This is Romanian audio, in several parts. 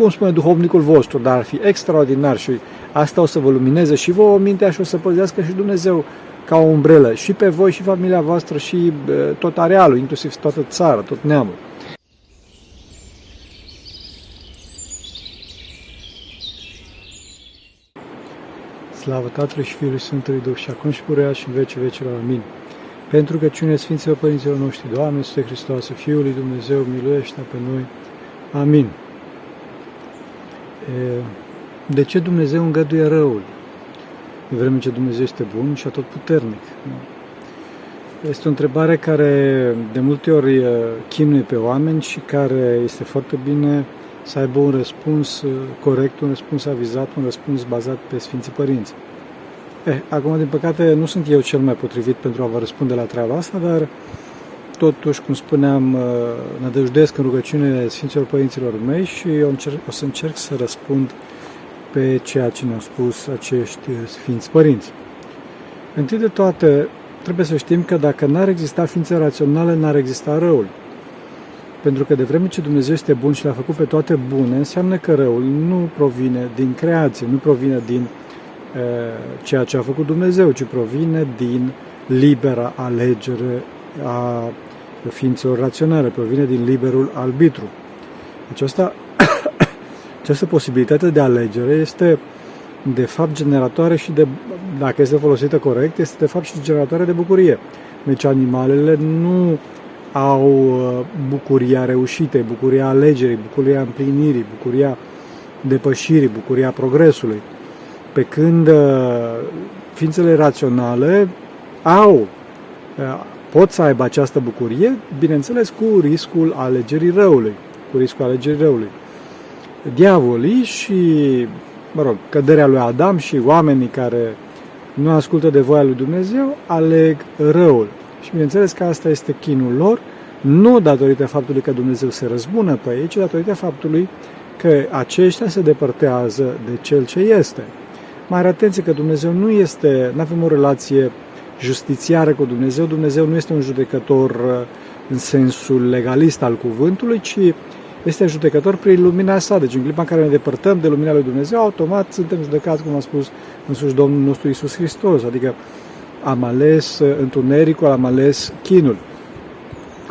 cum spune duhovnicul vostru, dar ar fi extraordinar și asta o să vă lumineze și vouă mintea și o să păzească și Dumnezeu ca o umbrelă și pe voi și familia voastră și tot arealul, inclusiv toată țara, tot neamul. Slavă Tatălui și Fiului Sfântului Duh și acum și purea și în vecii vecilor. Amin. Pentru că cine Sfinților Părinților noștri, Doamne, Iisuse Hristoase, Fiul lui Dumnezeu, miluiește pe noi. Amin. De ce Dumnezeu îngăduie răul? De vreme ce Dumnezeu este bun și atotputernic. Este o întrebare care de multe ori chinuie pe oameni și care este foarte bine să aibă un răspuns uh, corect, un răspuns avizat, un răspuns bazat pe Sfinții Părinți. Eh, acum, din păcate, nu sunt eu cel mai potrivit pentru a vă răspunde la treaba asta, dar totuși, cum spuneam, uh, nădăjduiesc în rugăciune Sfinților Părinților mei și eu încerc, o să încerc să răspund pe ceea ce ne-au spus acești Sfinți Părinți. Întâi de toate, trebuie să știm că dacă n-ar exista ființe raționale, n-ar exista răul. Pentru că de vreme ce Dumnezeu este bun și le-a făcut pe toate bune, înseamnă că răul nu provine din creație, nu provine din uh, ceea ce a făcut Dumnezeu, ci provine din libera alegere a ființelor raționale, provine din liberul arbitru. Aceasta, această posibilitate de alegere este de fapt generatoare și de, dacă este folosită corect, este de fapt și generatoare de bucurie. Deci animalele nu au uh, bucuria reușitei, bucuria alegerii, bucuria împlinirii, bucuria depășirii, bucuria progresului. Pe când uh, ființele raționale au, uh, pot să aibă această bucurie, bineînțeles cu riscul alegerii răului, cu riscul alegerii răului. Diavolii și, mă rog, căderea lui Adam și oamenii care nu ascultă de voia lui Dumnezeu aleg răul. Și bineînțeles că asta este chinul lor, nu datorită faptului că Dumnezeu se răzbună pe ei, ci datorită faptului că aceștia se depărtează de Cel ce este. Mai atenție că Dumnezeu nu este, nu avem o relație justițiară cu Dumnezeu, Dumnezeu nu este un judecător uh, în sensul legalist al cuvântului, ci este judecător prin lumina sa. Deci în clipa în care ne depărtăm de lumina lui Dumnezeu, automat suntem judecați, cum a spus însuși Domnul nostru Isus Hristos. Adică am ales uh, întunericul, am ales chinul.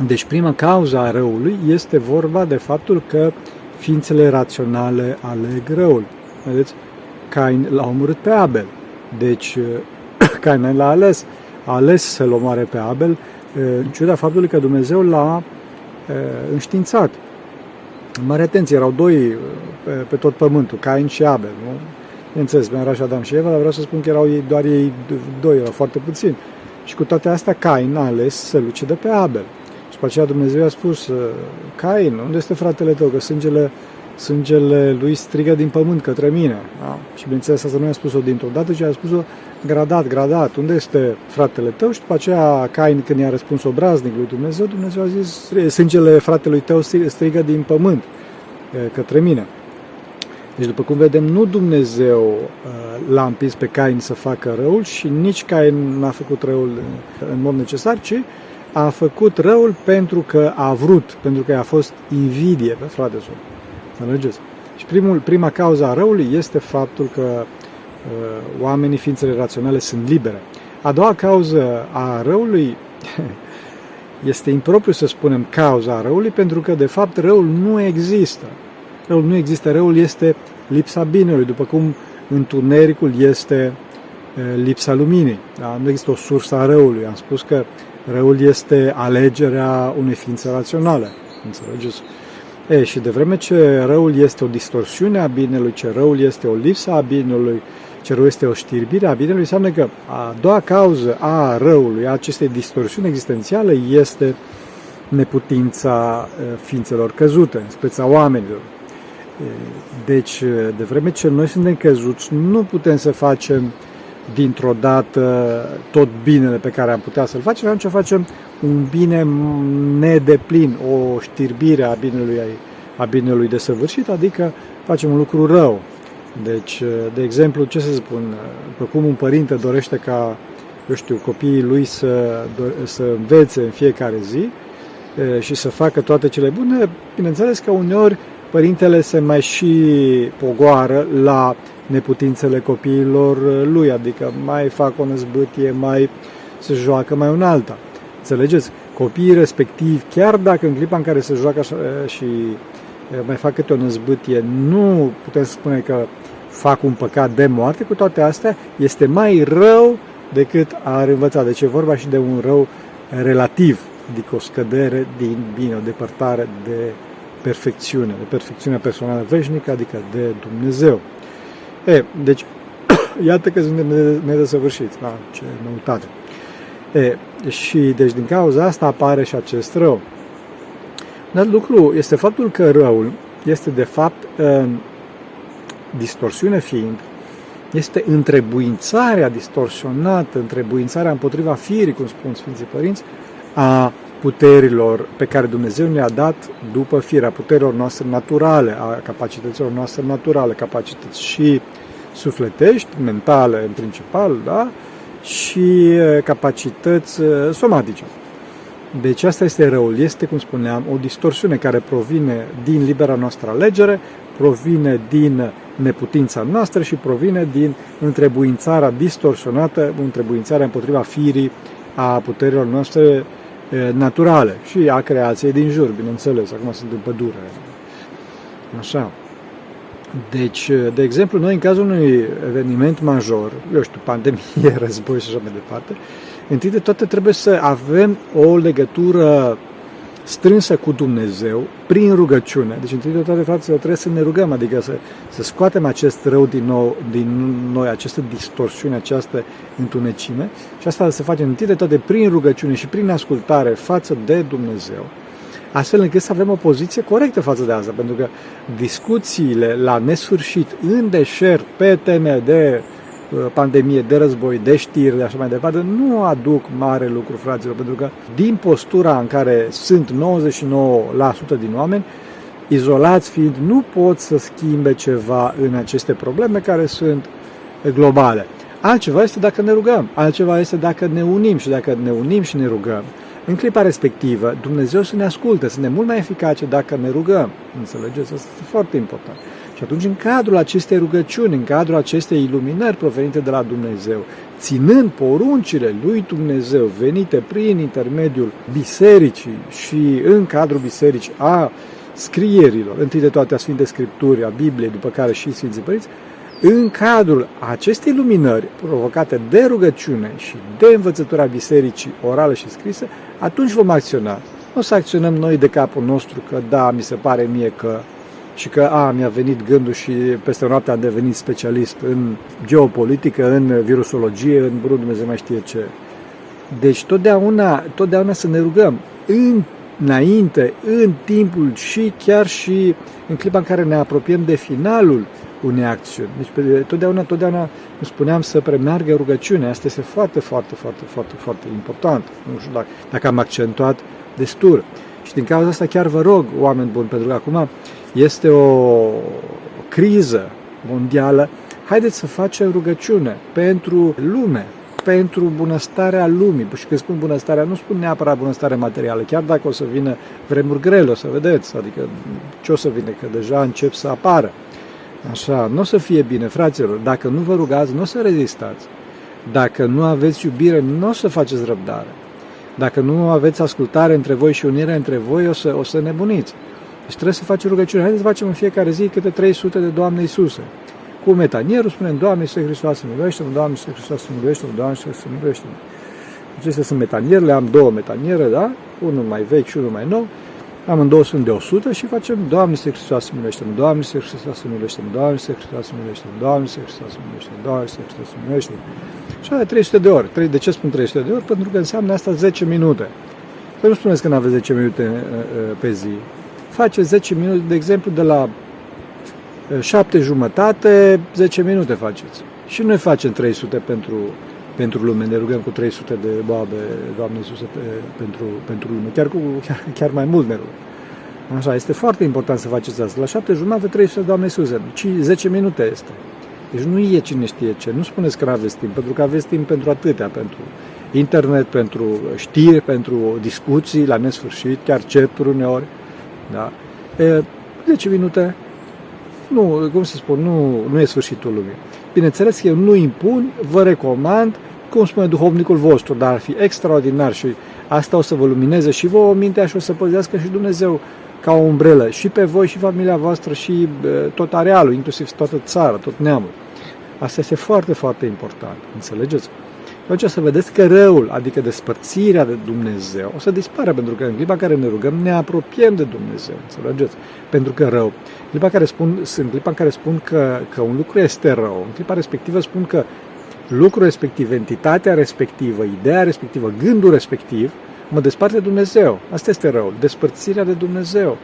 Deci prima cauza a răului este vorba de faptul că ființele raționale aleg răul. Vedeți? Cain l-a omorât pe Abel. Deci Cain l-a ales. A ales să-l omoare pe Abel în ciuda faptului că Dumnezeu l-a înștiințat. Mare atenție, erau doi pe, pe tot pământul, Cain și Abel. Nu? Bineînțeles, mai era și Adam și Eva, dar vreau să spun că erau ei, doar ei doi, erau foarte puțini. Și cu toate astea, Cain a ales să-l ucidă pe Abel. Și pe aceea Dumnezeu a spus, uh, Cain, unde este fratele tău? Că sângele, sângele lui strigă din pământ către mine. Da? Și bineînțeles asta nu i-a spus-o dintr-o dată, ci a spus-o gradat, gradat. Unde este fratele tău? Și după aceea Cain, când i-a răspuns obraznic lui Dumnezeu, Dumnezeu a zis, sângele fratelui tău strigă din pământ uh, către mine. Deci, după cum vedem, nu Dumnezeu uh, l-a împins pe Cain să facă răul și nici Cain n-a făcut răul în mod necesar, ci a făcut răul pentru că a vrut, pentru că a fost invidie pe frate său. Înțelegeți? Și primul, prima cauza a răului este faptul că uh, oamenii, ființele raționale, sunt libere. A doua cauză a răului este impropriu să spunem cauza a răului, pentru că, de fapt, răul nu există. Răul nu există, răul este lipsa binelui, după cum întunericul este uh, lipsa luminii. Da? Nu există o sursă a răului. Am spus că Răul este alegerea unei ființe raționale. Înțelegeți? E, și de vreme ce răul este o distorsiune a binelui, ce răul este o lipsă a binelui, ce răul este o știrbire a binelui, înseamnă că a doua cauză a răului, a acestei distorsiuni existențiale, este neputința ființelor căzute, în speța oamenilor. Deci, de vreme ce noi suntem căzuți, nu putem să facem dintr-o dată tot binele pe care am putea să-l facem, atunci facem un bine nedeplin, o știrbire a binelui, a binelui de săvârșit, adică facem un lucru rău. Deci, de exemplu, ce să spun, pe cum un părinte dorește ca, eu știu, copiii lui să, să învețe în fiecare zi și să facă toate cele bune, bineînțeles că uneori părintele se mai și pogoară la neputințele copiilor lui, adică mai fac o năzbâtie, mai se joacă mai un alta. Înțelegeți? Copiii respectivi, chiar dacă în clipa în care se joacă așa, și mai fac câte o năzbâtie, nu putem spune că fac un păcat de moarte, cu toate astea este mai rău decât ar învăța. Deci e vorba și de un rău relativ, adică o scădere din bine, o depărtare de perfecțiune, de perfecțiunea personală veșnică, adică de Dumnezeu. E, deci, iată că suntem nedesăvârșiți, da, ce noutate. E, și deci din cauza asta apare și acest rău. Dar lucru este faptul că răul este de fapt distorsiune fiind, este întrebuințarea distorsionată, întrebuințarea împotriva firii, cum spun Sfinții Părinți, a puterilor pe care Dumnezeu ne-a dat după firea puterilor noastre naturale, a capacităților noastre naturale, capacități și sufletești, mentale în principal, da? și capacități somatice. Deci asta este răul, este, cum spuneam, o distorsiune care provine din libera noastră alegere, provine din neputința noastră și provine din întrebuințarea distorsionată, întrebuințarea împotriva firii a puterilor noastre naturale și a creației din jur, bineînțeles, acum sunt în pădure. Așa. Deci, de exemplu, noi în cazul unui eveniment major, eu știu, pandemie, război și așa mai departe, întâi de toate trebuie să avem o legătură strânsă cu Dumnezeu prin rugăciune. Deci, întâi de toate, frate, trebuie să ne rugăm, adică să, să scoatem acest rău din, nou, din noi, această distorsiune, această întunecime și asta se face întâi de toate prin rugăciune și prin ascultare față de Dumnezeu astfel încât să avem o poziție corectă față de asta, pentru că discuțiile la nesfârșit în deșert pe teme de uh, pandemie, de război, de știri, de așa mai departe, nu aduc mare lucru, fraților, pentru că din postura în care sunt 99% din oameni, izolați fiind, nu pot să schimbe ceva în aceste probleme care sunt globale. Altceva este dacă ne rugăm, altceva este dacă ne unim și dacă ne unim și ne rugăm, în clipa respectivă, Dumnezeu să ne asculte, să ne mult mai eficace dacă ne rugăm. Înțelegeți? Asta este foarte important. Și atunci, în cadrul acestei rugăciuni, în cadrul acestei iluminări provenite de la Dumnezeu, ținând poruncile lui Dumnezeu venite prin intermediul bisericii și în cadrul bisericii a scrierilor, întâi de toate a Sfinte Scripturi, a Bibliei, după care și Sfinții Părinți, în cadrul acestei luminări provocate de rugăciune și de învățătura bisericii orală și scrisă, atunci vom acționa. Nu o să acționăm noi de capul nostru că da, mi se pare mie că și că a, mi-a venit gândul și peste noapte am devenit specialist în geopolitică, în virusologie, în brud, Dumnezeu mai știe ce. Deci totdeauna, totdeauna să ne rugăm în înainte, în timpul și chiar și în clipa în care ne apropiem de finalul unei acțiuni. Deci, pe, totdeauna, totdeauna, cum spuneam, să premeargă rugăciunea. Asta este foarte, foarte, foarte, foarte, foarte important. Nu știu dacă, dacă am accentuat destul. Și din cauza asta chiar vă rog, oameni buni, pentru că acum este o criză mondială, haideți să facem rugăciune pentru lume, pentru bunăstarea lumii. Și când spun bunăstarea, nu spun neapărat bunăstare materială, chiar dacă o să vină vremuri grele, o să vedeți, adică ce o să vină, că deja încep să apară. Așa, nu o să fie bine, fraților. Dacă nu vă rugați, nu o să rezistați. Dacă nu aveți iubire, nu o să faceți răbdare. Dacă nu aveți ascultare între voi și unire între voi, o să, o să nebuniți. Deci trebuie să faceți rugăciune. Haideți să facem în fiecare zi câte 300 de Doamne Iisuse. Cu metanierul spunem, Doamne Iisuse Hristos, miluiește-mă, Doamne Iisuse Hristos, miluiește-mă, Doamne Iisuse miluiește-mă. Acestea sunt metanierele, am două metaniere, da? Unul mai vechi și unul mai nou. Amândouă sunt de 100 și facem Doamne Iisuse Hristos, miluiește-mă, Doamne Iisuse Hristos, miluiește-mă, Doamne Iisuse Hristos, miluiește-mă, Doamne Iisuse Hristos, miluiește-mă, Doamne Iisuse Hristos, miluiește-mă. Și de 300 de ori. De ce spun 300 de ori? Pentru că înseamnă asta 10 minute. Să nu spuneți că nu aveți 10 minute uh, uh, pe zi. Faceți 10 minute, de exemplu, de la 7 uh, jumătate, 10 minute faceți. Și noi facem 300 pentru, pentru lume, ne rugăm cu 300 de boabe, Doamne Iisuse, pentru, pentru lume. Chiar, cu, chiar, chiar mai mult ne rugăm. Așa, este foarte important să faceți asta. La 7 jumătate, 300 Doamne Iisuse. 10 minute este. Deci nu e cine știe ce. Nu spuneți că nu aveți timp, pentru că aveți timp pentru atâtea, pentru internet, pentru știri, pentru discuții la nesfârșit, chiar chaturi uneori. Da? E, 10 minute, nu, cum să spun, nu, nu e sfârșitul lumii. Bineînțeles că eu nu impun, vă recomand, cum spune duhovnicul vostru, dar ar fi extraordinar și asta o să vă lumineze și vă mintea și o să păzească și Dumnezeu ca o umbrelă și pe voi și familia voastră și tot arealul, inclusiv toată țara, tot neamul. Asta este foarte, foarte important, înțelegeți? Atunci să vedeți că răul, adică despărțirea de Dumnezeu, o să dispară, pentru că în clipa care ne rugăm ne apropiem de Dumnezeu, înțelegeți? Pentru că rău. În clipa care spun, în clipa în care spun că, că un lucru este rău, în clipa respectivă spun că lucrul respectiv, entitatea respectivă, ideea respectivă, gândul respectiv, mă desparte de Dumnezeu. Asta este rău, despărțirea de Dumnezeu.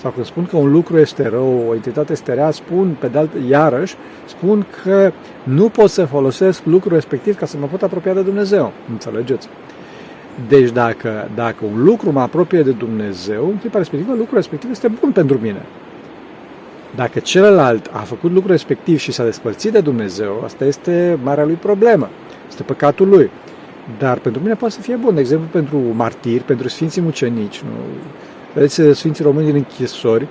Sau când spun că un lucru este rău, o entitate este rea, spun, pe de altă, iarăși, spun că nu pot să folosesc lucrul respectiv ca să mă pot apropia de Dumnezeu. Înțelegeți? Deci dacă, dacă un lucru mă apropie de Dumnezeu, în clipa respectivă, lucrul respectiv este bun pentru mine. Dacă celălalt a făcut lucrul respectiv și s-a despărțit de Dumnezeu, asta este marea lui problemă. Este păcatul lui. Dar pentru mine poate să fie bun. De exemplu, pentru martiri, pentru sfinții mucenici. Nu? Vedeți, Sfinții Români din închisori,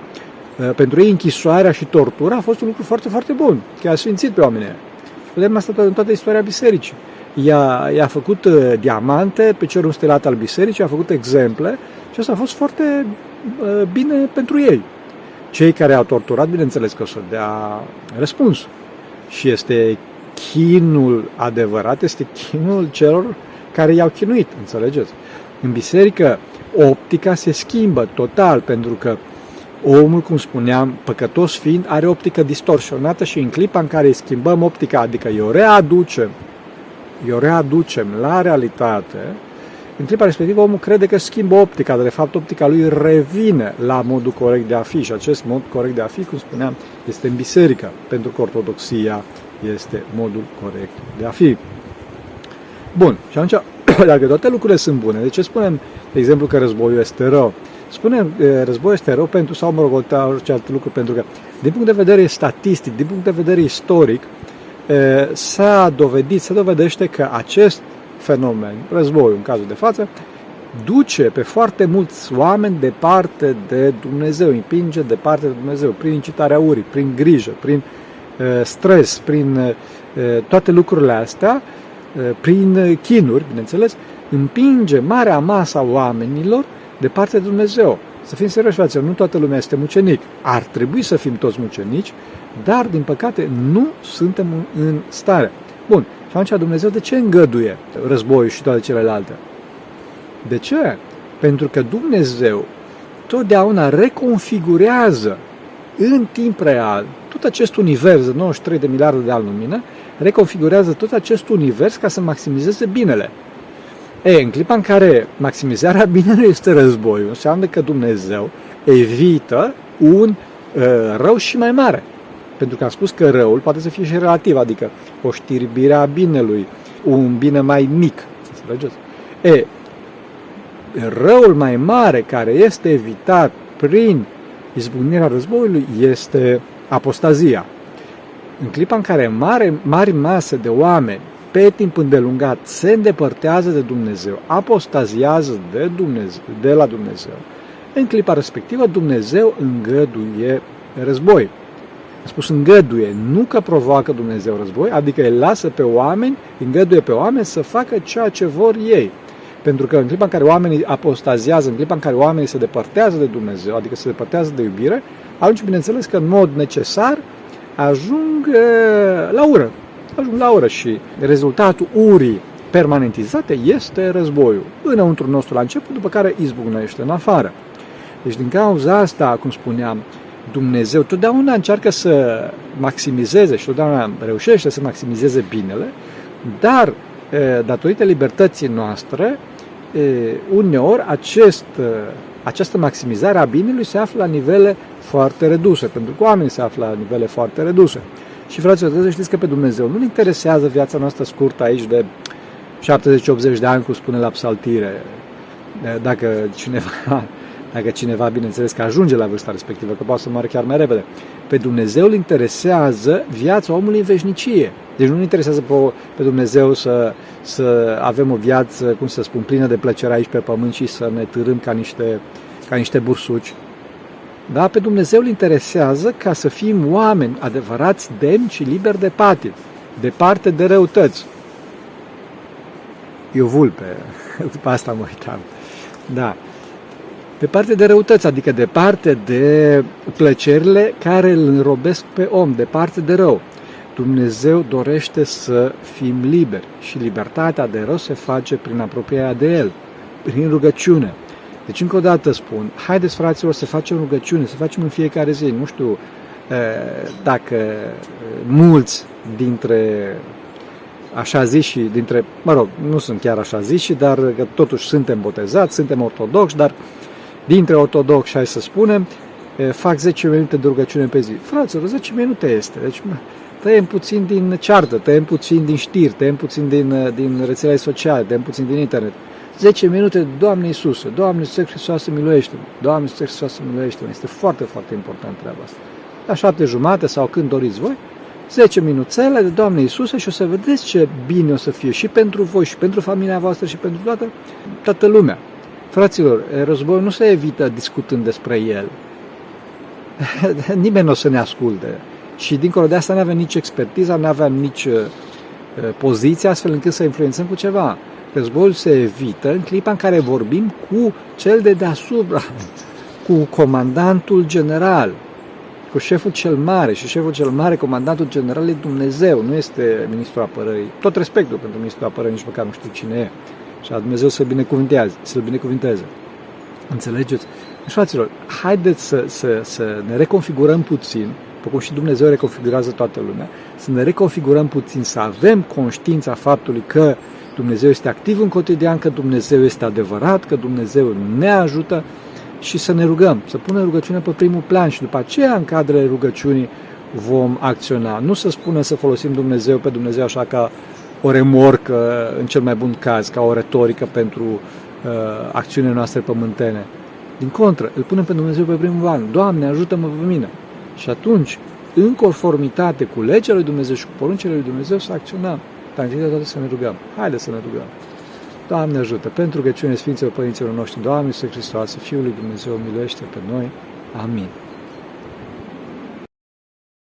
uh, pentru ei închisoarea și tortura a fost un lucru foarte, foarte bun, că a sfințit pe oamenii. Vedem asta în toată istoria bisericii. I-a, i-a făcut uh, diamante pe cerul stelat al bisericii, a făcut exemple și asta a fost foarte uh, bine pentru ei. Cei care au torturat, bineînțeles că o să dea răspuns. Și este chinul adevărat, este chinul celor care i-au chinuit, înțelegeți? În biserică, optica se schimbă total, pentru că omul, cum spuneam, păcătos fiind, are optică distorsionată și în clipa în care îi schimbăm optica, adică o readucem, o readucem la realitate, în clipa respectivă omul crede că schimbă optica, dar de fapt optica lui revine la modul corect de a fi și acest mod corect de a fi, cum spuneam, este în biserică, pentru că ortodoxia este modul corect de a fi. Bun, și atunci, dacă toate lucrurile sunt bune, de ce spunem, de exemplu, că războiul este rău? Spunem că războiul este rău pentru, sau mă rog, orice alt lucru, pentru că, din punct de vedere statistic, din punct de vedere istoric, s-a dovedit, se dovedește că acest fenomen, războiul în cazul de față, duce pe foarte mulți oameni departe de Dumnezeu, împinge departe de Dumnezeu, prin incitarea urii, prin grijă, prin uh, stres, prin uh, toate lucrurile astea, uh, prin chinuri, bineînțeles, împinge marea masă a oamenilor departe de Dumnezeu. Să fim serioși, frate, nu toată lumea este mucenic. Ar trebui să fim toți mucenici, dar, din păcate, nu suntem în stare. Bun, și atunci Dumnezeu de ce îngăduie războiul și toate celelalte? De ce? Pentru că Dumnezeu totdeauna reconfigurează în timp real tot acest univers de 93 de miliarde de ani lumină, reconfigurează tot acest univers ca să maximizeze binele. E, în clipa în care maximizarea binelui este războiul, înseamnă că Dumnezeu evită un uh, rău și mai mare. Pentru că am spus că răul poate să fie și relativ, adică o știrbire a binelui, un bine mai mic. Înțelegeți? E, răul mai mare care este evitat prin izbucnirea războiului este apostazia. În clipa în care mare, mari mase de oameni pe timp îndelungat se îndepărtează de Dumnezeu, apostaziază de, Dumnezeu, de la Dumnezeu, în clipa respectivă Dumnezeu îngăduie război a spus îngăduie, nu că provoacă Dumnezeu război, adică îi lasă pe oameni, îngăduie pe oameni să facă ceea ce vor ei. Pentru că în clipa în care oamenii apostaziază, în clipa în care oamenii se depărtează de Dumnezeu, adică se depărtează de iubire, atunci, bineînțeles că în mod necesar ajung la ură. Ajung la ură și rezultatul urii permanentizate este războiul. Înăuntru nostru la început, după care izbucnește în afară. Deci din cauza asta, cum spuneam, Dumnezeu totdeauna încearcă să maximizeze și totdeauna reușește să maximizeze binele, dar datorită libertății noastre, uneori acest, această maximizare a binelui se află la nivele foarte reduse, pentru că oamenii se află la nivele foarte reduse. Și fraților, trebuie să știți că pe Dumnezeu nu-L interesează viața noastră scurtă aici de 70-80 de ani, cum spune la psaltire. Dacă cineva dacă cineva, bineînțeles, că ajunge la vârsta respectivă, că poate să moară chiar mai repede. Pe Dumnezeu îl interesează viața omului în veșnicie. Deci nu interesează pe, pe Dumnezeu să, să avem o viață, cum să spun, plină de plăcere aici pe pământ și să ne târâm ca niște, ca niște bursuci. Da? Pe Dumnezeu îl interesează ca să fim oameni adevărați, demni și liberi de patit, departe de răutăți. Eu vulpe, după asta mă uitam. Da. Departe de răutăți, adică departe de plăcerile care îl înrobesc pe om, departe de rău. Dumnezeu dorește să fim liberi și libertatea de rău se face prin apropierea de El, prin rugăciune. Deci, încă o dată spun, haideți, fraților, să facem rugăciune, să facem în fiecare zi. Nu știu dacă mulți dintre așa zis și dintre, mă rog, nu sunt chiar așa zis și, dar că totuși suntem botezați, suntem ortodoxi, dar dintre ortodoxi, hai să spunem, fac 10 minute de rugăciune pe zi. Fraților, 10 minute este. Deci tăiem puțin din ceartă, tăiem puțin din știri, tăiem puțin din, din rețelele sociale, tăiem puțin din internet. 10 minute, Doamne Iisuse, Doamne Iisuse Hristos, miluiește-mă, Doamne Iisuse Hristos, miluiește-mă. Este foarte, foarte important treaba asta. La șapte jumate sau când doriți voi, 10 minuțele de Doamne Iisuse și o să vedeți ce bine o să fie și pentru voi, și pentru familia voastră, și pentru toată, toată lumea. Fraților, războiul nu se evită discutând despre el. Nimeni nu o să ne asculte. Și dincolo de asta nu avem nici expertiza, nu avem nici uh, poziția astfel încât să influențăm cu ceva. Războiul se evită în clipa în care vorbim cu cel de deasupra, cu comandantul general, cu șeful cel mare și șeful cel mare, comandantul general e Dumnezeu, nu este ministrul apărării. Tot respectul pentru ministrul apărării, nici măcar nu știu cine e. Și a Dumnezeu să-l binecuvânteze, să-l binecuvinteze. Înțelegeți? Deci, fraților, haideți să, să, să ne reconfigurăm puțin, după cum și Dumnezeu reconfigurează toată lumea, să ne reconfigurăm puțin, să avem conștiința faptului că Dumnezeu este activ în cotidian, că Dumnezeu este adevărat, că Dumnezeu ne ajută și să ne rugăm, să punem rugăciunea pe primul plan și după aceea în cadrele rugăciunii vom acționa. Nu să spunem să folosim Dumnezeu pe Dumnezeu așa ca o remorcă, în cel mai bun caz, ca o retorică pentru uh, acțiunile noastre pământene. Din contră, îl punem pe Dumnezeu pe primul plan. Doamne, ajută-mă pe mine. Și atunci, în conformitate cu legea lui Dumnezeu și cu poruncile lui Dumnezeu, să acționăm. Dar întâi de toate să ne rugăm. Haideți să ne rugăm. Doamne ajută, pentru rugăciune Sfinților Părinților noștri, Doamne Iisus Hristos, Fiul lui Dumnezeu, miluiește pe noi. Amin.